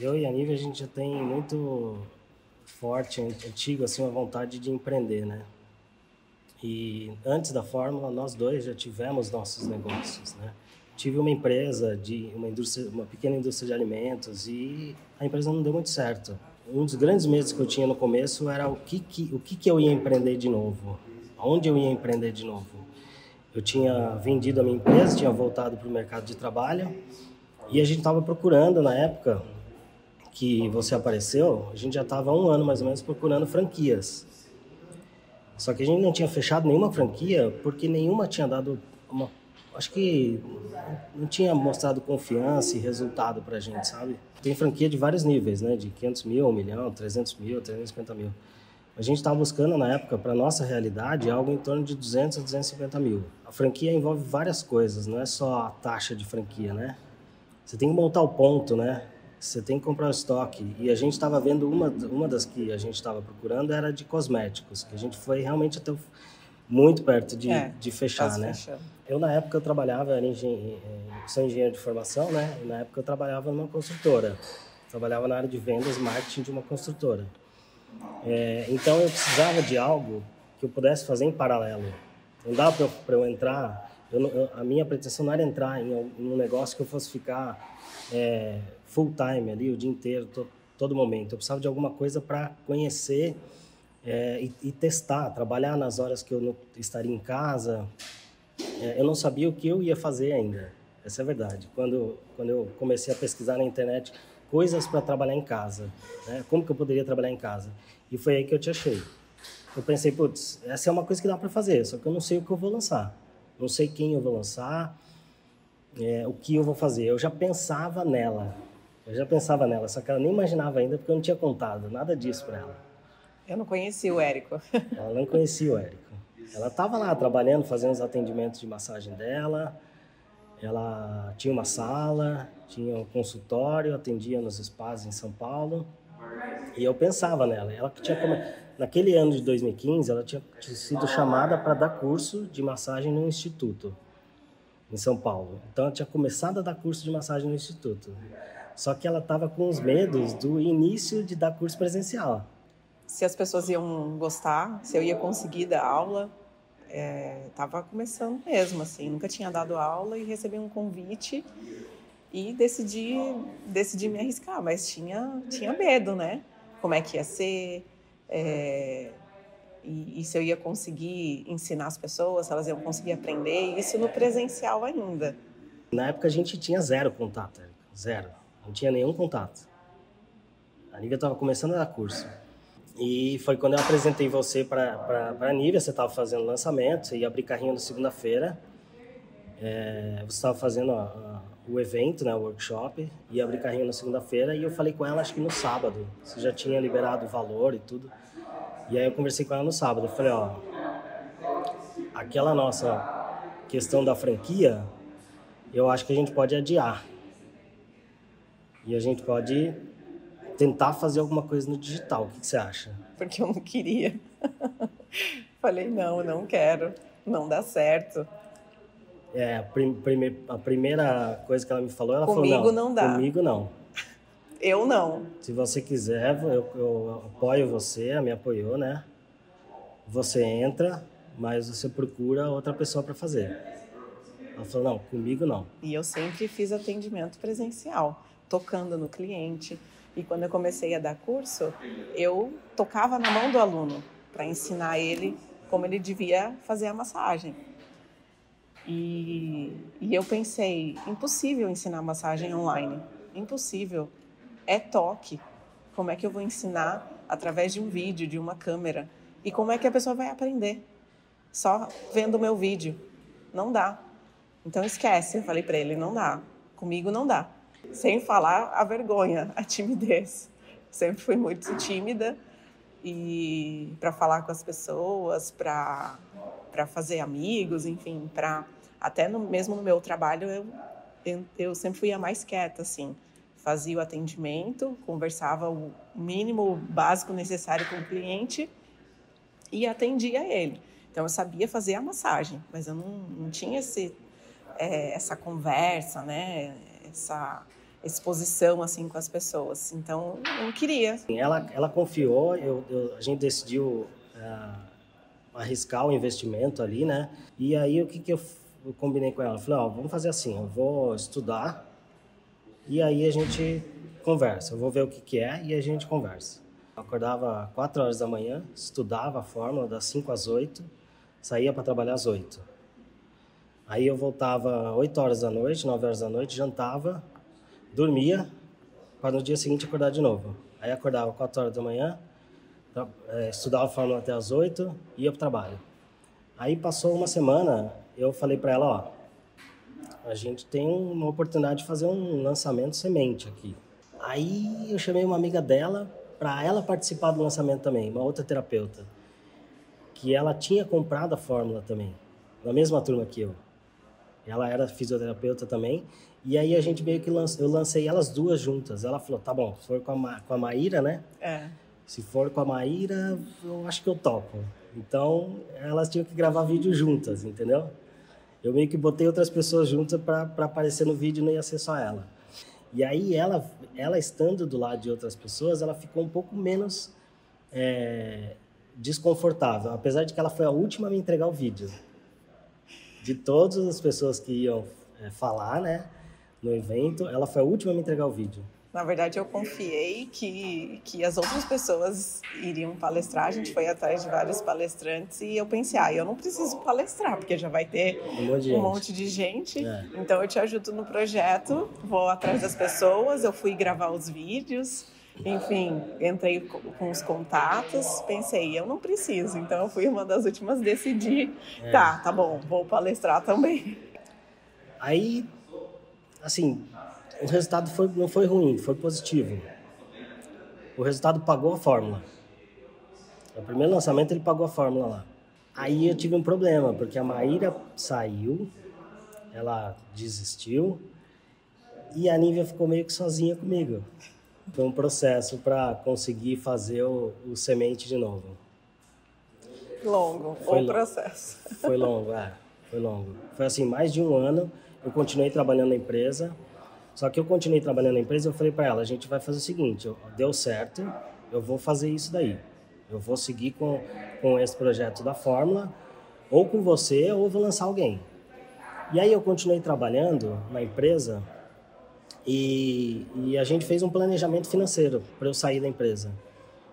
Eu e a Nívia, a gente já tem muito forte, antigo, assim, uma vontade de empreender, né? E antes da Fórmula, nós dois já tivemos nossos negócios, né? Tive uma empresa de uma indústria, uma pequena indústria de alimentos e a empresa não deu muito certo. Um dos grandes medos que eu tinha no começo era o que que o que que eu ia empreender de novo, onde eu ia empreender de novo. Eu tinha vendido a minha empresa, tinha voltado para o mercado de trabalho e a gente estava procurando na época que você apareceu, a gente já estava há um ano mais ou menos procurando franquias. Só que a gente não tinha fechado nenhuma franquia porque nenhuma tinha dado uma. Acho que não tinha mostrado confiança e resultado para a gente, sabe? Tem franquia de vários níveis, né? De 500 mil, 1 milhão, 300 mil, 350 mil. A gente estava buscando na época, para nossa realidade, algo em torno de 200 a 250 mil. A franquia envolve várias coisas, não é só a taxa de franquia, né? Você tem que montar o ponto, né? Você tem que comprar o estoque. E a gente estava vendo uma, uma das que a gente estava procurando era de cosméticos, que a gente foi realmente até muito perto de, é, de fechar, né? Fechando. Eu na época eu trabalhava, era engen... Sou engenheiro de formação, né? E na época eu trabalhava numa construtora. Trabalhava na área de vendas, marketing de uma construtora. É, então eu precisava de algo que eu pudesse fazer em paralelo. Não dava para eu entrar. Eu, eu, a minha pretensão não era entrar em, em um negócio que eu fosse ficar é, full time ali, o dia inteiro, to, todo momento. Eu precisava de alguma coisa para conhecer é, e, e, testar, trabalhar nas horas que eu não estaria em casa. É, eu não sabia o que eu ia fazer ainda. Essa é a verdade. Quando, quando eu comecei a pesquisar na internet coisas para trabalhar em casa, né? como que eu poderia trabalhar em casa. E foi aí que eu te achei. Eu pensei, putz, essa é uma coisa que dá para fazer, só que eu não sei o que eu vou lançar. Não sei quem eu vou lançar, é, o que eu vou fazer. Eu já pensava nela. Eu já pensava nela, só que ela nem imaginava ainda porque eu não tinha contado nada disso para ela. Eu não conhecia o Érico. Ela não conhecia o Érico. Ela estava lá trabalhando, fazendo os atendimentos de massagem dela. Ela tinha uma sala, tinha um consultório, atendia nos spas em São Paulo. E eu pensava nela. Ela que tinha come... naquele ano de 2015, ela tinha sido chamada para dar curso de massagem no instituto em São Paulo. Então ela tinha começado a dar curso de massagem no instituto. Só que ela estava com os medos do início de dar curso presencial. Se as pessoas iam gostar, se eu ia conseguir dar aula, estava é, começando mesmo, assim. Nunca tinha dado aula e recebi um convite e decidi, decidi me arriscar, mas tinha, tinha medo, né? Como é que ia ser, é, e, e, se eu ia conseguir ensinar as pessoas, se elas iam conseguir aprender, isso no presencial ainda. Na época a gente tinha zero contato, zero. Não tinha nenhum contato. A Nívia estava começando a dar curso. E foi quando eu apresentei você para a Nívia, você estava fazendo lançamento, você ia abrir carrinho na segunda-feira. É, você estava fazendo o evento, né, o workshop, ia abrir carrinho na segunda-feira e eu falei com ela, acho que no sábado. Você já tinha liberado o valor e tudo. E aí eu conversei com ela no sábado. Eu falei, ó, aquela nossa questão da franquia, eu acho que a gente pode adiar. E a gente pode tentar fazer alguma coisa no digital. O que, você acha? Porque eu não queria. Falei, não, não quero. Não dá certo. É, a, prim a primeira coisa que ela me falou, ela comigo falou, não, não dá. Comigo não. Eu não. Se você quiser, eu, eu apoio você, me apoiou, né? Você entra, mas você procura outra pessoa para fazer. Ela falou, não, comigo não. E eu sempre fiz atendimento presencial tocando no cliente. E quando eu comecei a dar curso, eu tocava na mão do aluno para ensinar ele como ele devia fazer a massagem. E, e eu pensei, impossível ensinar massagem online, impossível. É toque. Como é que eu vou ensinar através de um vídeo, de uma câmera? E como é que a pessoa vai aprender? Só vendo o meu vídeo? Não dá. Então esquece, eu falei para ele, não dá. Comigo não dá. Sem falar a vergonha, a timidez. Sempre fui muito tímida e para falar com as pessoas, para para fazer amigos, enfim, para até no, mesmo no meu trabalho eu, eu, sempre fui a mais quieta assim. Fazia o atendimento, conversava o mínimo básico necessário com o cliente e atendia ele. Então eu sabia fazer a massagem, mas eu não, não tinha esse, é, essa conversa, né? Essa exposição assim com as pessoas. Então, eu não queria. Ela, ela confiou, eu, eu a gente decidiu uh, arriscar o investimento ali, né? E aí o que, que eu, eu combinei com ela? Eu falei, ó, oh, vamos fazer assim, eu vou estudar e aí a gente conversa. Eu vou ver o que, que é e a gente conversa. Eu acordava 4 horas da manhã, estudava a fórmula das 5 às 8, saía para trabalhar às 8. Aí eu voltava 8 horas da noite, 9 horas da noite, jantava, dormia, para no dia seguinte acordar de novo. Aí acordava 4 horas da manhã, é, estudava fórmula até às 8 e ia para o trabalho. Aí passou uma semana, eu falei para ela, ó, a gente tem uma oportunidade de fazer um lançamento semente aqui. Aí eu chamei uma amiga dela para ela participar do lançamento também, uma outra terapeuta, que ela tinha comprado a fórmula também, na mesma turma que eu. Ela era fisioterapeuta também, e aí a gente meio que eu lancei elas duas juntas. Ela falou: "Tá bom, se for com a, Ma, com a Maíra, né? É. Se for com a Maíra, eu acho que eu topo". Então, elas tinham que gravar vídeo juntas, entendeu? Eu meio que botei outras pessoas juntas para aparecer no vídeo, não ia ser só ela. E aí ela, ela estando do lado de outras pessoas, ela ficou um pouco menos é, desconfortável, apesar de que ela foi a última a me entregar o vídeo. De todas as pessoas que iam é, falar, né, no evento, ela foi a última a me entregar o vídeo. Na verdade, eu confiei que, que as outras pessoas iriam palestrar. A gente foi atrás de vários palestrantes e eu pensei, ah, eu não preciso palestrar, porque já vai ter um monte de um gente. Monte de gente. É. Então, eu te ajudo no projeto, vou atrás das pessoas, eu fui gravar os vídeos. Enfim, entrei com os contatos, pensei, eu não preciso. Então, eu fui uma das últimas a decidir, é. tá, tá bom, vou palestrar também. Aí, assim, o resultado foi, não foi ruim, foi positivo. O resultado pagou a fórmula. No primeiro lançamento ele pagou a fórmula lá. Aí eu tive um problema, porque a Maíra saiu, ela desistiu e a Nívia ficou meio que sozinha comigo. Foi um processo para conseguir fazer o, o, semente de novo. Longo, foi o processo. Foi longo, é, foi longo. Foi assim, mais de um ano. Eu continuei trabalhando na empresa, só que eu continuei trabalhando na empresa e eu falei para ela, a gente vai fazer o seguinte, deu certo, eu vou fazer isso daí. Eu vou seguir com, com esse projeto da Fórmula, ou com você, ou vou lançar alguém. E aí eu continuei trabalhando na empresa e, e a gente fez um planejamento financeiro para eu sair da empresa.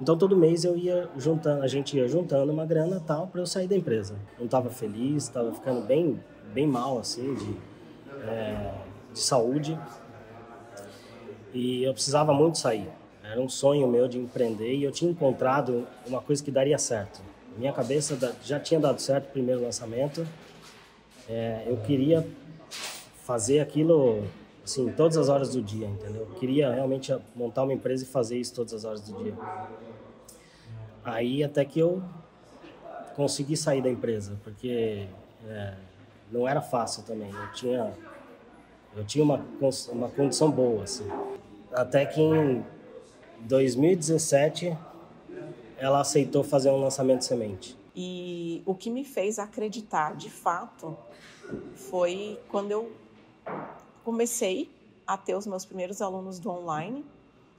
Então todo mês eu ia juntando, a gente ia juntando uma grana tal para eu sair da empresa. Não estava feliz, estava ficando bem, bem mal assim de, é, de saúde e eu precisava muito sair. Era um sonho meu de empreender e eu tinha encontrado uma coisa que daria certo. Minha cabeça já tinha dado certo o primeiro lançamento. É, eu queria fazer aquilo assim todas as horas do dia, entendeu? Eu queria realmente montar uma empresa e fazer isso todas as horas do dia. Aí até que eu consegui sair da empresa, porque é, não era fácil também. Eu tinha eu tinha uma, uma condição boa, assim. Até que em 2017 ela aceitou fazer um lançamento semente. E o que me fez acreditar de fato foi quando eu comecei a ter os meus primeiros alunos do online.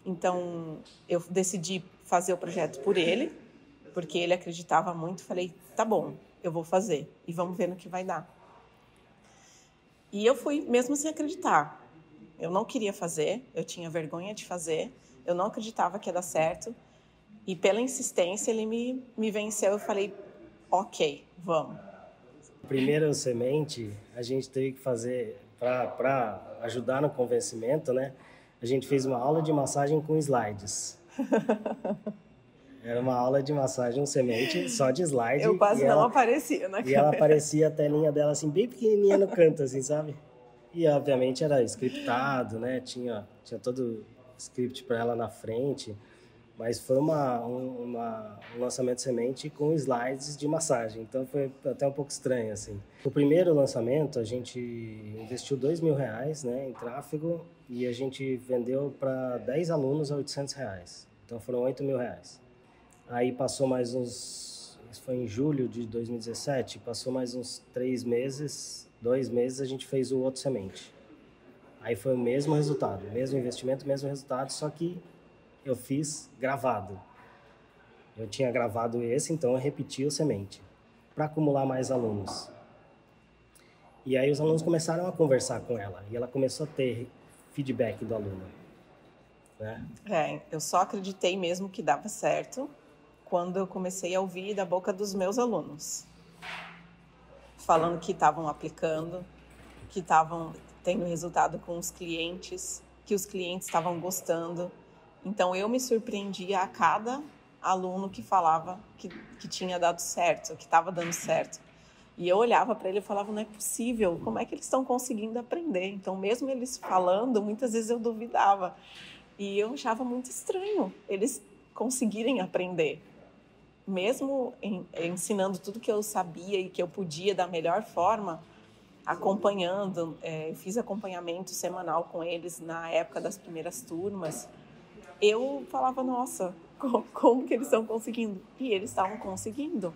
Então eu decidi fazer o projeto por ele, porque ele acreditava muito. Falei, tá bom, eu vou fazer e vamos ver no que vai dar. E eu fui mesmo sem acreditar. Eu não queria fazer, eu tinha vergonha de fazer, eu não acreditava que ia dar certo. E pela insistência ele me, me venceu. Eu falei, ok, vamos. Primeiro semente, a gente teve que fazer para ajudar no convencimento, né? A gente fez uma aula de massagem com slides. Era uma aula de massagem, um semente, só de slide. Eu quase não ela, aparecia na E ela aparecia a telinha dela assim, bem pequenininha no canto, assim, sabe? E obviamente era scriptado, né? Tinha, tinha todo o script para ela na frente. Mas foi uma, um, uma, um lançamento semente com slides de massagem, então foi até um pouco estranho, assim. O primeiro lançamento, a gente investiu dois mil reais né, em tráfego e a gente vendeu para 10 alunos a 800 reais. Então foram 8 mil reais. Aí passou mais uns. Isso foi em julho de 2017. Passou mais uns três meses, dois meses, a gente fez o outro semente. Aí foi o mesmo resultado, mesmo investimento, mesmo resultado, só que eu fiz gravado. Eu tinha gravado esse, então eu repeti o semente para acumular mais alunos. E aí os alunos começaram a conversar com ela e ela começou a ter feedback do aluno. Né? É, eu só acreditei mesmo que dava certo quando eu comecei a ouvir da boca dos meus alunos, falando que estavam aplicando, que estavam tendo resultado com os clientes, que os clientes estavam gostando. Então eu me surpreendia a cada aluno que falava que, que tinha dado certo, que estava dando certo. E eu olhava para ele e falava: não é possível, como é que eles estão conseguindo aprender? Então, mesmo eles falando, muitas vezes eu duvidava. E eu achava muito estranho eles conseguirem aprender. Mesmo ensinando tudo que eu sabia e que eu podia da melhor forma, acompanhando, é, fiz acompanhamento semanal com eles na época das primeiras turmas, eu falava, nossa, como, como que eles estão conseguindo? E eles estavam conseguindo.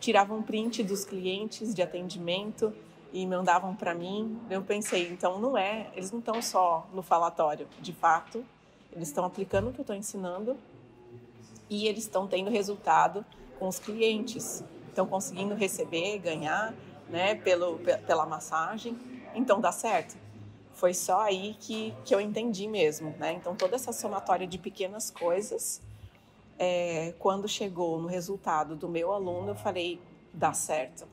Tiravam print dos clientes de atendimento e mandavam para mim. Eu pensei, então não é, eles não estão só no falatório, de fato, eles estão aplicando o que eu estou ensinando e eles estão tendo resultado com os clientes. Estão conseguindo receber, ganhar, né, pelo, pela massagem. Então dá certo. Foi só aí que, que eu entendi mesmo, né? Então toda essa somatória de pequenas coisas, é, quando chegou no resultado do meu aluno, eu falei, dá certo.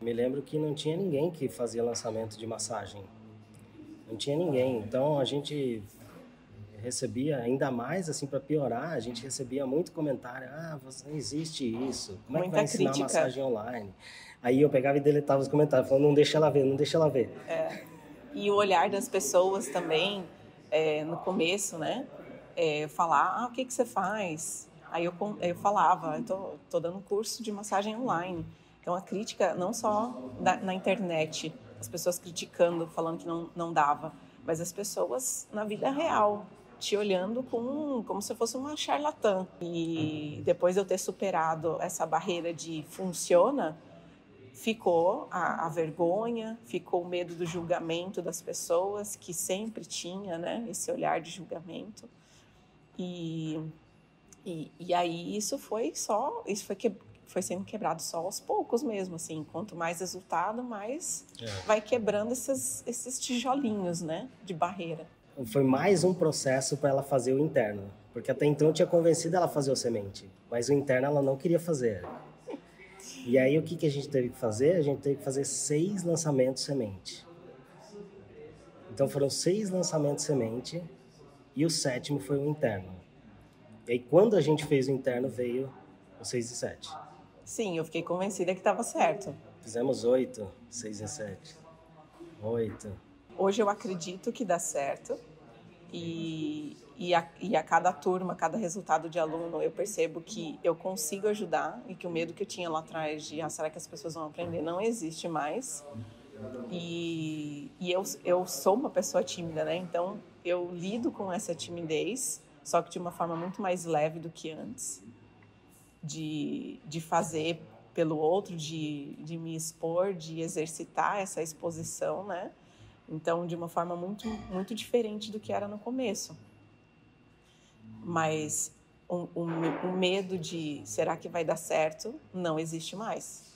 Me lembro que não tinha ninguém que fazia lançamento de massagem. Não tinha ninguém. Então a gente recebia ainda mais assim para piorar, a gente recebia muito comentário, ah, você, não existe isso. Como é que vai ensinar crítica. massagem online? Aí eu pegava e deletava os comentários, falando, não deixa ela ver, não deixa ela ver. É. E o olhar das pessoas também, é, no começo, né? É, falar, ah, o que, que você faz? Aí eu, eu falava, eu tô, tô dando curso de massagem online. Então a crítica, não só na, na internet, as pessoas criticando, falando que não, não dava, mas as pessoas na vida real, te olhando com, como se fosse uma charlatã. E depois de eu ter superado essa barreira de funciona, ficou a, a, vergonha, ficou o medo do julgamento das pessoas, que sempre tinha né, esse olhar de julgamento. E, e, e aí isso foi só, isso foi, que, foi sendo quebrado só aos poucos mesmo, assim, quanto mais resultado, mais é. vai quebrando esses, esses tijolinhos, né, de barreira foi mais um processo para ela fazer o interno. Porque até então eu tinha convencido ela a fazer o semente, mas o interno ela não queria fazer. E aí o que, que a gente teve que fazer? A gente teve que fazer seis lançamentos semente. Então foram seis lançamentos semente e o sétimo foi o interno. E aí quando a gente fez o interno veio o 6 e 7. Sim, eu fiquei convencida que estava certo. Fizemos oito, 6 e 7. Oito. Hoje eu acredito que dá certo e, e, a, e a cada turma, cada resultado de aluno, eu percebo que eu consigo ajudar e que o medo que eu tinha lá atrás de ah, será que as pessoas vão aprender não existe mais. E, e eu, eu sou uma pessoa tímida, né? Então eu lido com essa timidez, só que de uma forma muito mais leve do que antes, de, de fazer pelo outro, de, de me expor, de exercitar essa exposição, né? Então, de uma forma muito, muito diferente do que era no começo. Mas o, o, o medo de será que vai dar certo não existe mais.